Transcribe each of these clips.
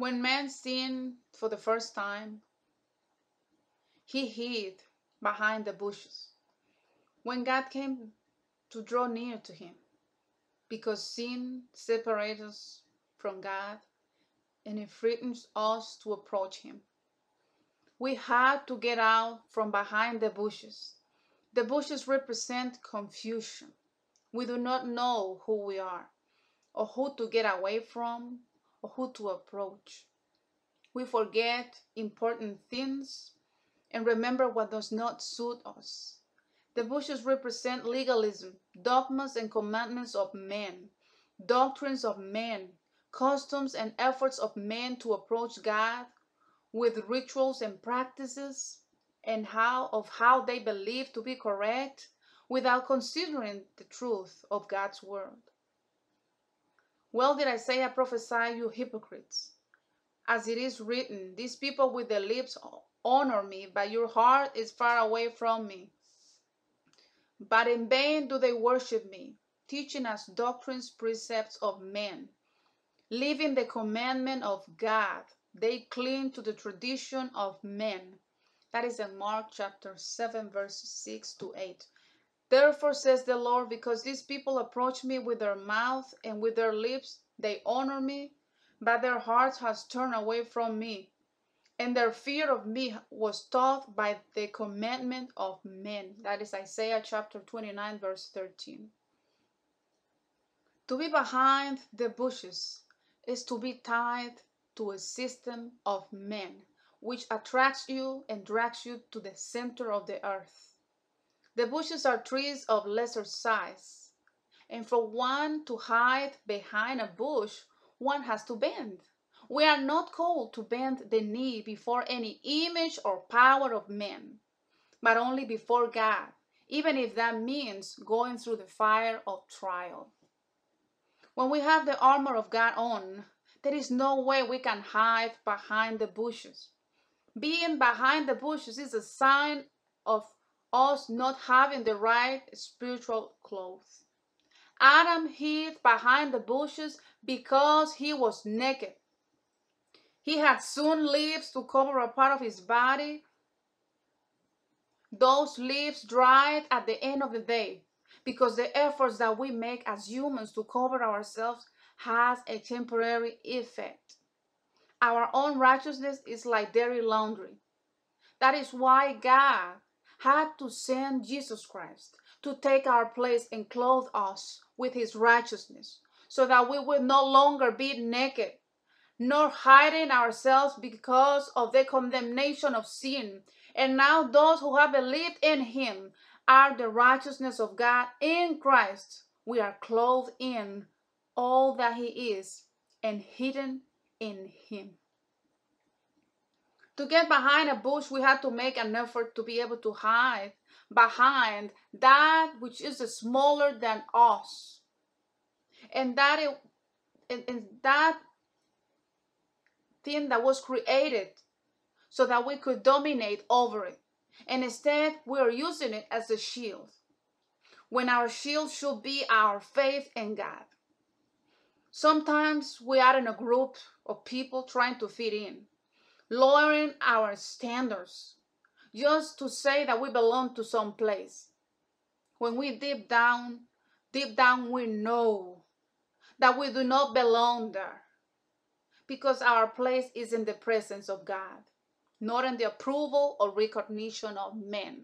When man sinned for the first time, he hid behind the bushes. When God came to draw near to him, because sin separates us from God and it frightens us to approach him. We had to get out from behind the bushes. The bushes represent confusion. We do not know who we are, or who to get away from, or who to approach. We forget important things and remember what does not suit us. The bushes represent legalism, dogmas and commandments of men, doctrines of men, customs and efforts of men to approach God with rituals and practices and how of how they believe to be correct without considering the truth of God's word. Well did Isaiah prophesy you hypocrites. As it is written, these people with their lips honor me, but your heart is far away from me. But in vain do they worship me, teaching us doctrines, precepts of men. Leaving the commandment of God, they cling to the tradition of men. That is in Mark chapter 7, verses 6 to 8. Therefore, says the Lord, because these people approach me with their mouth and with their lips, they honor me, but their hearts has turned away from me and their fear of me was taught by the commandment of men. That is Isaiah chapter 29, verse 13. To be behind the bushes is to be tied to a system of men, which attracts you and drags you to the center of the earth. The bushes are trees of lesser size, and for one to hide behind a bush, one has to bend. We are not called to bend the knee before any image or power of men, but only before God, even if that means going through the fire of trial. When we have the armor of God on, there is no way we can hide behind the bushes. Being behind the bushes is a sign of us not having the right spiritual clothes. Adam hid behind the bushes because he was naked. He had soon leaves to cover a part of his body. Those leaves dried at the end of the day because the efforts that we make as humans to cover ourselves has a temporary effect. Our own righteousness is like dirty laundry. That is why God had to send Jesus Christ to take our place and clothe us with his righteousness so that we would no longer be naked nor hiding ourselves because of the condemnation of sin. And now those who have believed in him are the righteousness of God in Christ. We are clothed in all that he is and hidden in him. To get behind a bush, we had to make an effort to be able to hide behind that which is smaller than us. And that it, and, and that thing that was created so that we could dominate over it. And instead, we are using it as a shield when our shield should be our faith in God. Sometimes we are in a group of people trying to fit in, lowering our standards just to say that we belong to some place. When we deep down, deep down, we know that we do not belong there because our place is in the presence of God, not in the approval or recognition of men.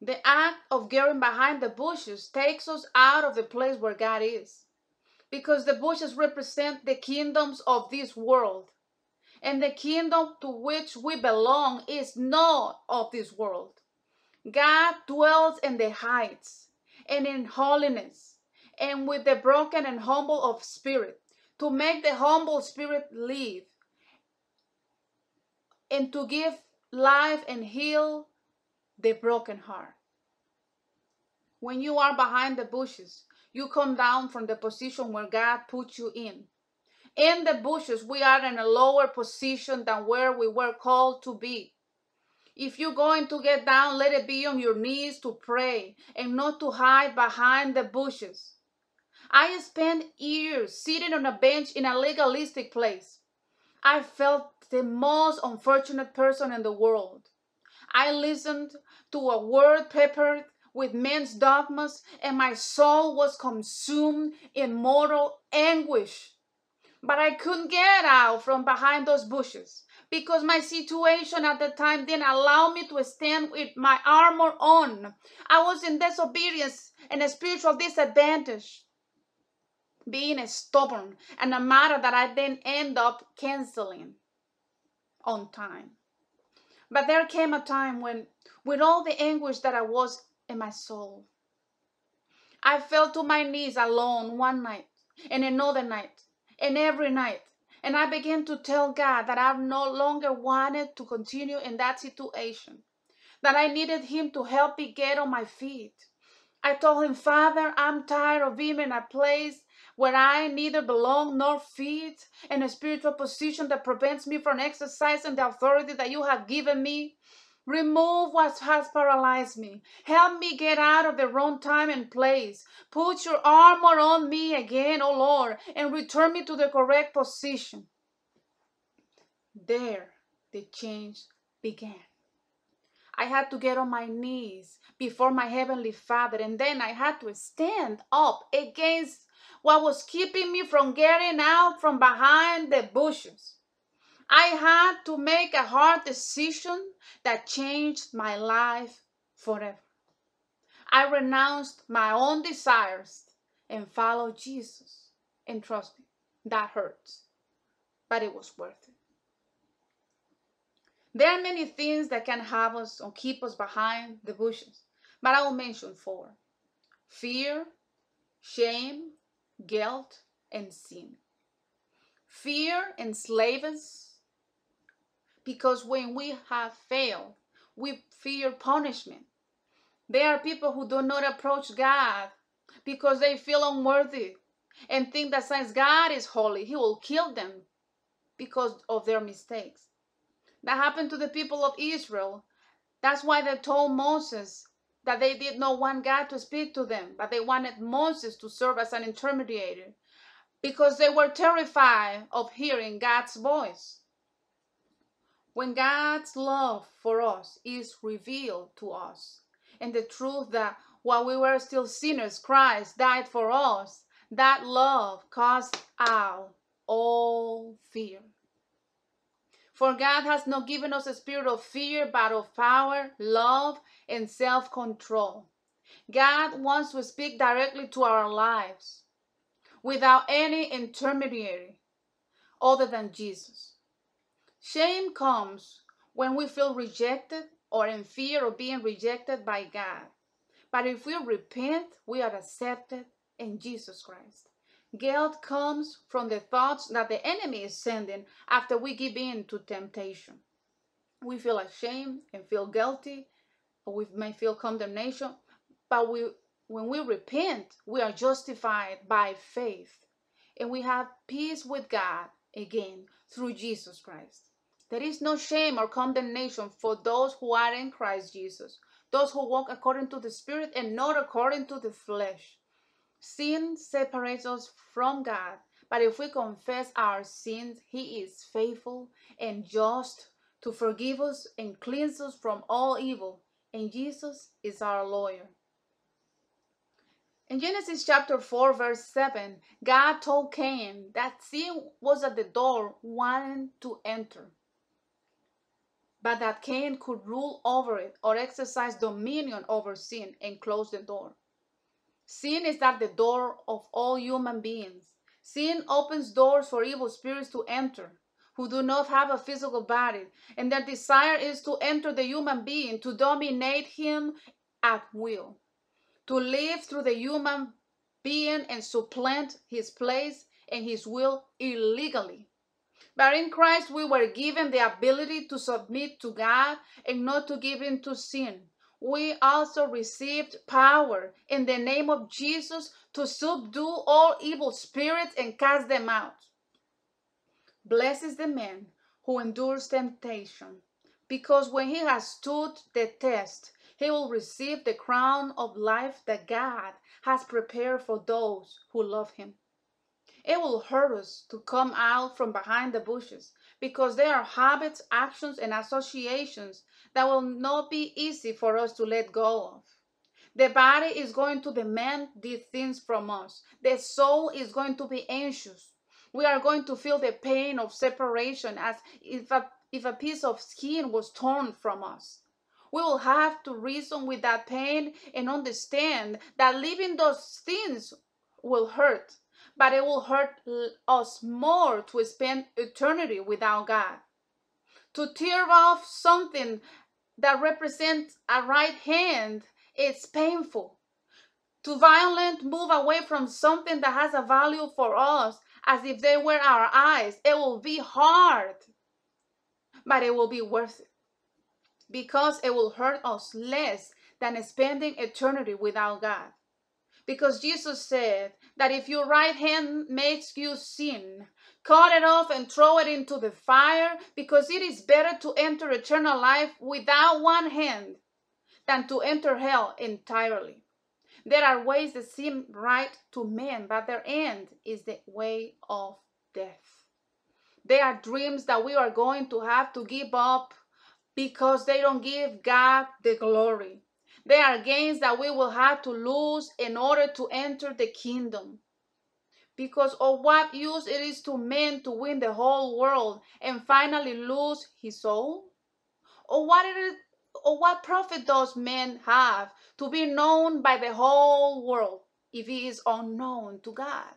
The act of getting behind the bushes takes us out of the place where God is, because the bushes represent the kingdoms of this world, and the kingdom to which we belong is not of this world. God dwells in the heights and in holiness, and with the broken and humble of spirit to make the humble spirit live and to give life and heal the broken heart. When you are behind the bushes, you come down from the position where God put you in. In the bushes, we are in a lower position than where we were called to be. If you're going to get down, let it be on your knees to pray and not to hide behind the bushes. I spent years sitting on a bench in a legalistic place. I felt the most unfortunate person in the world. I listened to a word peppered with men's dogmas, and my soul was consumed in mortal anguish. But I couldn't get out from behind those bushes because my situation at the time didn't allow me to stand with my armor on. I was in disobedience and a spiritual disadvantage, being stubborn and a matter that I then end up canceling on time. But there came a time when, with all the anguish that I was in my soul, I fell to my knees alone one night and another night and every night and I began to tell God that I no longer wanted to continue in that situation, that I needed Him to help me get on my feet. I told Him, Father, I'm tired of being in a place where I neither belong nor fit in a spiritual position that prevents me from exercising the authority that you have given me. Remove what has paralyzed me. Help me get out of the wrong time and place. Put your armor on me again, O Lord, and return me to the correct position. There, the change began. I had to get on my knees before my Heavenly Father, and then I had to stand up against what was keeping me from getting out from behind the bushes. I had to make a hard decision that changed my life forever. I renounced my own desires and followed Jesus. And trust me, that hurts, but it was worth it. There are many things that can have us or keep us behind the bushes, but I will mention four fear, shame, guilt, and sin. Fear enslaves us because when we have failed, we fear punishment. There are people who do not approach God because they feel unworthy and think that since God is holy, He will kill them because of their mistakes. That happened to the people of Israel. That's why they told Moses that they did not want God to speak to them, but they wanted Moses to serve as an intermediary because they were terrified of hearing God's voice. When God's love for us is revealed to us, and the truth that while we were still sinners, Christ died for us, that love casts out all fear. For God has not given us a spirit of fear, but of power, love, and self control. God wants to speak directly to our lives without any intermediary other than Jesus. Shame comes when we feel rejected or in fear of being rejected by God. But if we repent, we are accepted in Jesus Christ. Guilt comes from the thoughts that the enemy is sending after we give in to temptation. We feel ashamed and feel guilty, or we may feel condemnation, but we, when we repent, we are justified by faith and we have peace with God again through Jesus Christ. There is no shame or condemnation for those who are in Christ Jesus, those who walk according to the Spirit and not according to the flesh. Sin separates us from God, but if we confess our sins, He is faithful and just to forgive us and cleanse us from all evil, and Jesus is our lawyer. In Genesis chapter 4, verse 7, God told Cain that sin was at the door wanting to enter but that Cain could rule over it or exercise dominion over sin and close the door. Sin is at the door of all human beings. Sin opens doors for evil spirits to enter who do not have a physical body, and their desire is to enter the human being, to dominate him at will, to live through the human being and supplant his place and his will illegally. But in Christ, we were given the ability to submit to God and not to give in to sin. We also received power in the name of Jesus to subdue all evil spirits and cast them out. Blessed is the man who endures temptation, because when he has stood the test, he will receive the crown of life that God has prepared for those who love him. It will hurt us to come out from behind the bushes because there are habits, actions, and associations that will not be easy for us to let go of. The body is going to demand these things from us. The soul is going to be anxious. We are going to feel the pain of separation as if a, if a piece of skin was torn from us. We will have to reason with that pain and understand that leaving those things will hurt, but it will hurt us more to spend eternity without God. To tear off something that represents a right hand it's painful. To violent move away from something that has a value for us as if they were our eyes. It will be hard, but it will be worth it because it will hurt us less than spending eternity without God. Because Jesus said that if your right hand makes you sin, cut it off and throw it into the fire, because it is better to enter eternal life without one hand than to enter hell entirely. There are ways that seem right to men, but their end is the way of death. There are dreams that we are going to have to give up because they don't give God the glory. There are gains that we will have to lose in order to enter the kingdom. Because of what use it is to men to win the whole world and finally lose his soul? Or what it is or what profit does man have to be known by the whole world if he is unknown to God?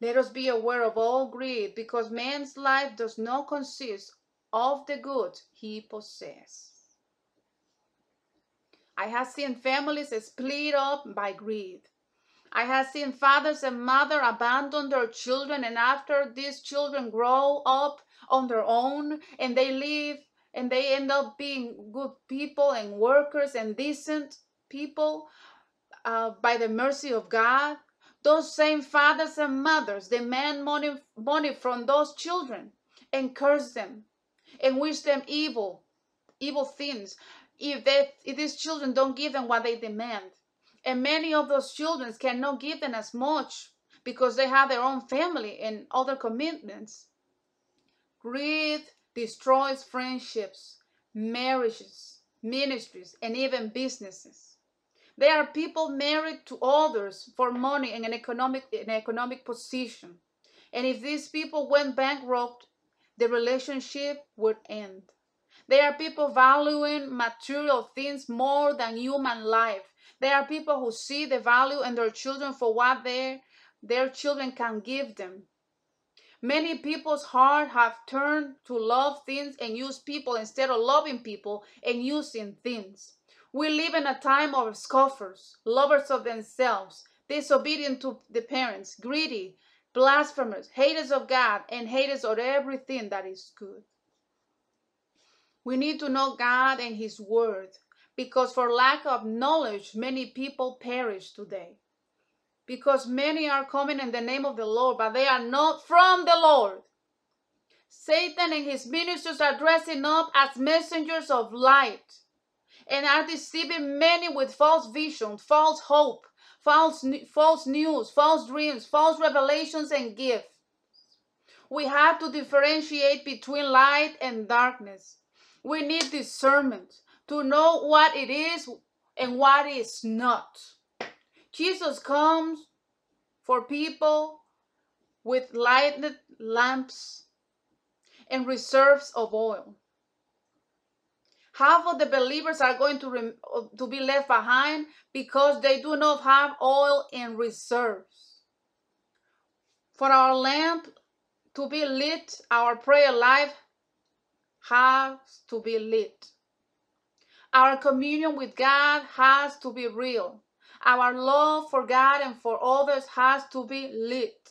Let us be aware of all greed because man's life does not consist of the goods he possesses. I have seen families split up by greed. I have seen fathers and mothers abandon their children, and after these children grow up on their own and they live and they end up being good people and workers and decent people uh, by the mercy of God. Those same fathers and mothers demand money, money from those children and curse them and wish them evil, evil things if they if these children don't give them what they demand. And many of those children cannot give them as much because they have their own family and other commitments. Greed destroys friendships, marriages, ministries, and even businesses. There are people married to others for money and an economic, an economic position. And if these people went bankrupt, the relationship would end. There are people valuing material things more than human life. There are people who see the value in their children for what their, their children can give them. Many people's heart have turned to love things and use people instead of loving people and using things. We live in a time of scoffers, lovers of themselves, disobedient to the parents, greedy, blasphemers, haters of God, and haters of everything that is good. We need to know God and His Word because for lack of knowledge, many people perish today because many are coming in the name of the Lord, but they are not from the Lord. Satan and his ministers are dressing up as messengers of light and are deceiving many with false visions, false hope, false, false news, false dreams, false revelations, and gifts. We have to differentiate between light and darkness. We need discernment to know what it is and what is not. Jesus comes for people with lighted lamps and reserves of oil. Half of the believers are going to, to be left behind because they do not have oil in reserves. For our lamp to be lit, our prayer life has to be lit. Our communion with God has to be real. Our love for God and for others has to be lit.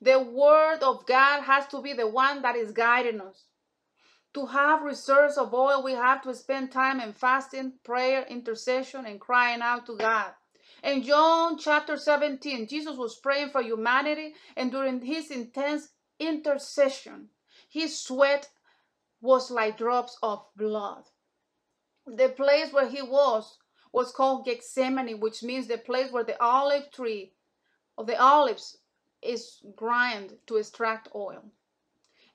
The Word of God has to be the one that is guiding us. To have reserves of oil, we have to spend time in fasting, prayer, intercession, and crying out to God. In John chapter 17, Jesus was praying for humanity, and during his intense intercession, his sweat was like drops of blood. The place where he was was called Gethsemane, which means the place where the olive tree of the olives is grind to extract oil.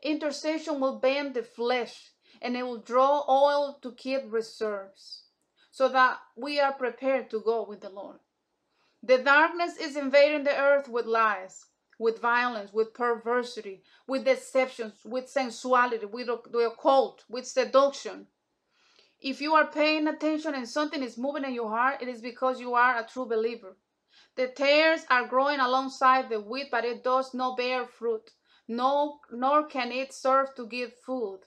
Intercession will bend the flesh and it will draw oil to keep reserves so that we are prepared to go with the Lord. The darkness is invading the earth with lies, with violence, with perversity, with deceptions, with sensuality, with the occult, with seduction. If you are paying attention and something is moving in your heart, it is because you are a true believer. The tares are growing alongside the wheat, but it does not bear fruit, no, nor can it serve to give food.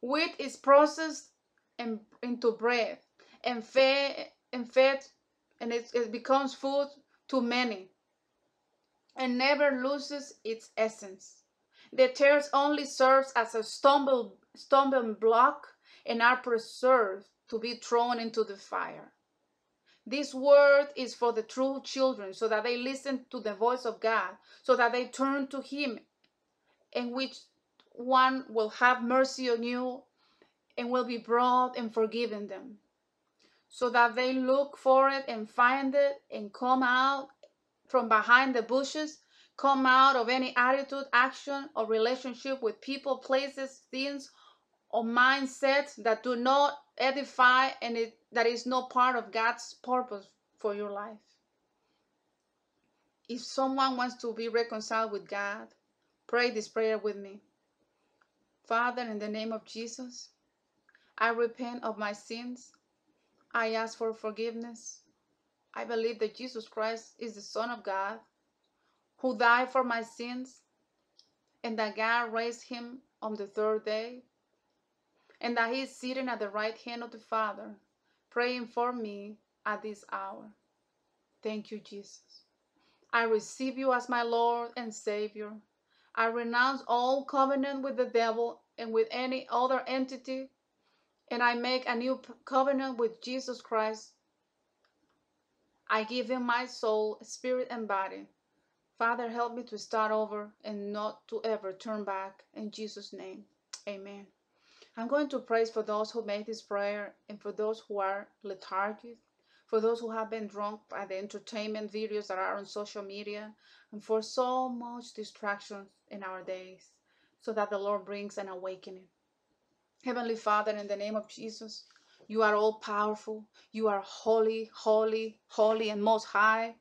Wheat is processed and, into bread and fed, and fed and it, it becomes food to many and never loses its essence. The tares only serves as a stumble, stumbling block and are preserved to be thrown into the fire. This word is for the true children, so that they listen to the voice of God, so that they turn to Him, and which one will have mercy on you and will be brought and forgiven them, so that they look for it and find it and come out from behind the bushes, come out of any attitude, action, or relationship with people, places, things, or mindsets that do not edify and it, that is not part of God's purpose for your life. If someone wants to be reconciled with God, pray this prayer with me. Father, in the name of Jesus, I repent of my sins. I ask for forgiveness. I believe that Jesus Christ is the Son of God who died for my sins and that God raised him on the third day and that he is sitting at the right hand of the Father, praying for me at this hour. Thank you, Jesus. I receive you as my Lord and Savior. I renounce all covenant with the devil and with any other entity, and I make a new covenant with Jesus Christ. I give you my soul, spirit, and body. Father, help me to start over and not to ever turn back. In Jesus' name, amen. I'm going to pray for those who made this prayer and for those who are lethargic, for those who have been drunk by the entertainment videos that are on social media, and for so much distractions in our days, so that the Lord brings an awakening. Heavenly Father, in the name of Jesus, you are all powerful. You are holy, holy, holy, and most high.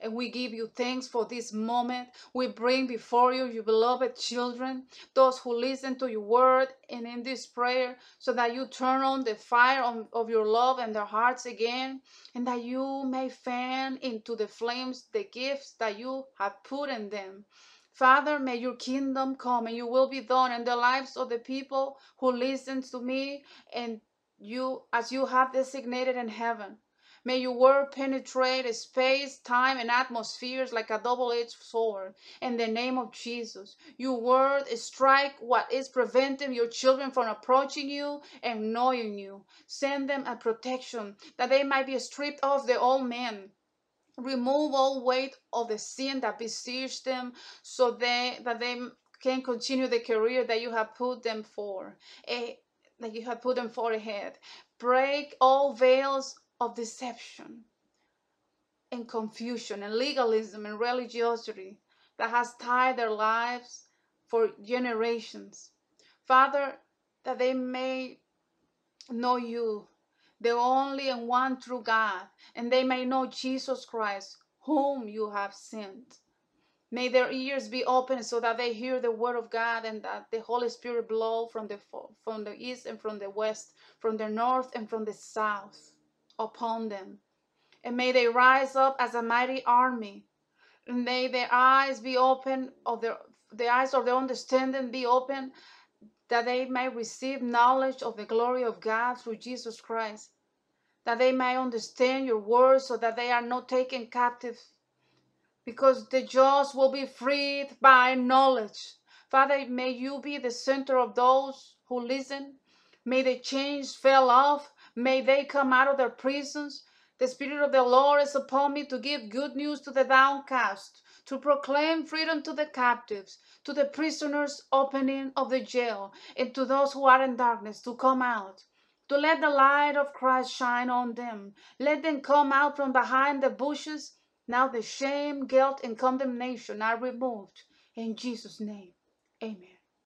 And we give you thanks for this moment. We bring before you, your beloved children, those who listen to your word and in this prayer, so that you turn on the fire of your love in their hearts again, and that you may fan into the flames the gifts that you have put in them. Father, may your kingdom come and your will be done in the lives of the people who listen to me and you as you have designated in heaven. May your word penetrate space, time, and atmospheres like a double-edged sword. In the name of Jesus, your word strike what is preventing your children from approaching you and knowing you. Send them a protection that they might be stripped of the old man remove all weight of the sin that besieges them so they that they can continue the career that you have put them for a, that you have put them for ahead break all veils of deception and confusion and legalism and religiosity that has tied their lives for generations father that they may know you the only and one true God, and they may know Jesus Christ, whom you have sent. May their ears be open so that they hear the word of God and that the Holy Spirit blow from the from the east and from the west, from the north and from the south upon them. And may they rise up as a mighty army. And may their eyes be open of their the eyes of their understanding be open that they may receive knowledge of the glory of God through Jesus Christ that they may understand your words so that they are not taken captive because the jaws will be freed by knowledge. Father, may you be the center of those who listen. May the chains fall off. May they come out of their prisons. The Spirit of the Lord is upon me to give good news to the downcast, to proclaim freedom to the captives, to the prisoners opening of the jail, and to those who are in darkness to come out to let the light of Christ shine on them. Let them come out from behind the bushes Now the shame, guilt, and condemnation are removed. In Jesus' name, amen.